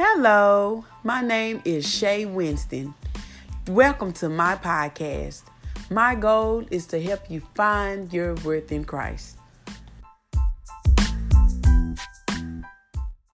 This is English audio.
Hello, my name is Shay Winston. Welcome to my podcast. My goal is to help you find your worth in Christ.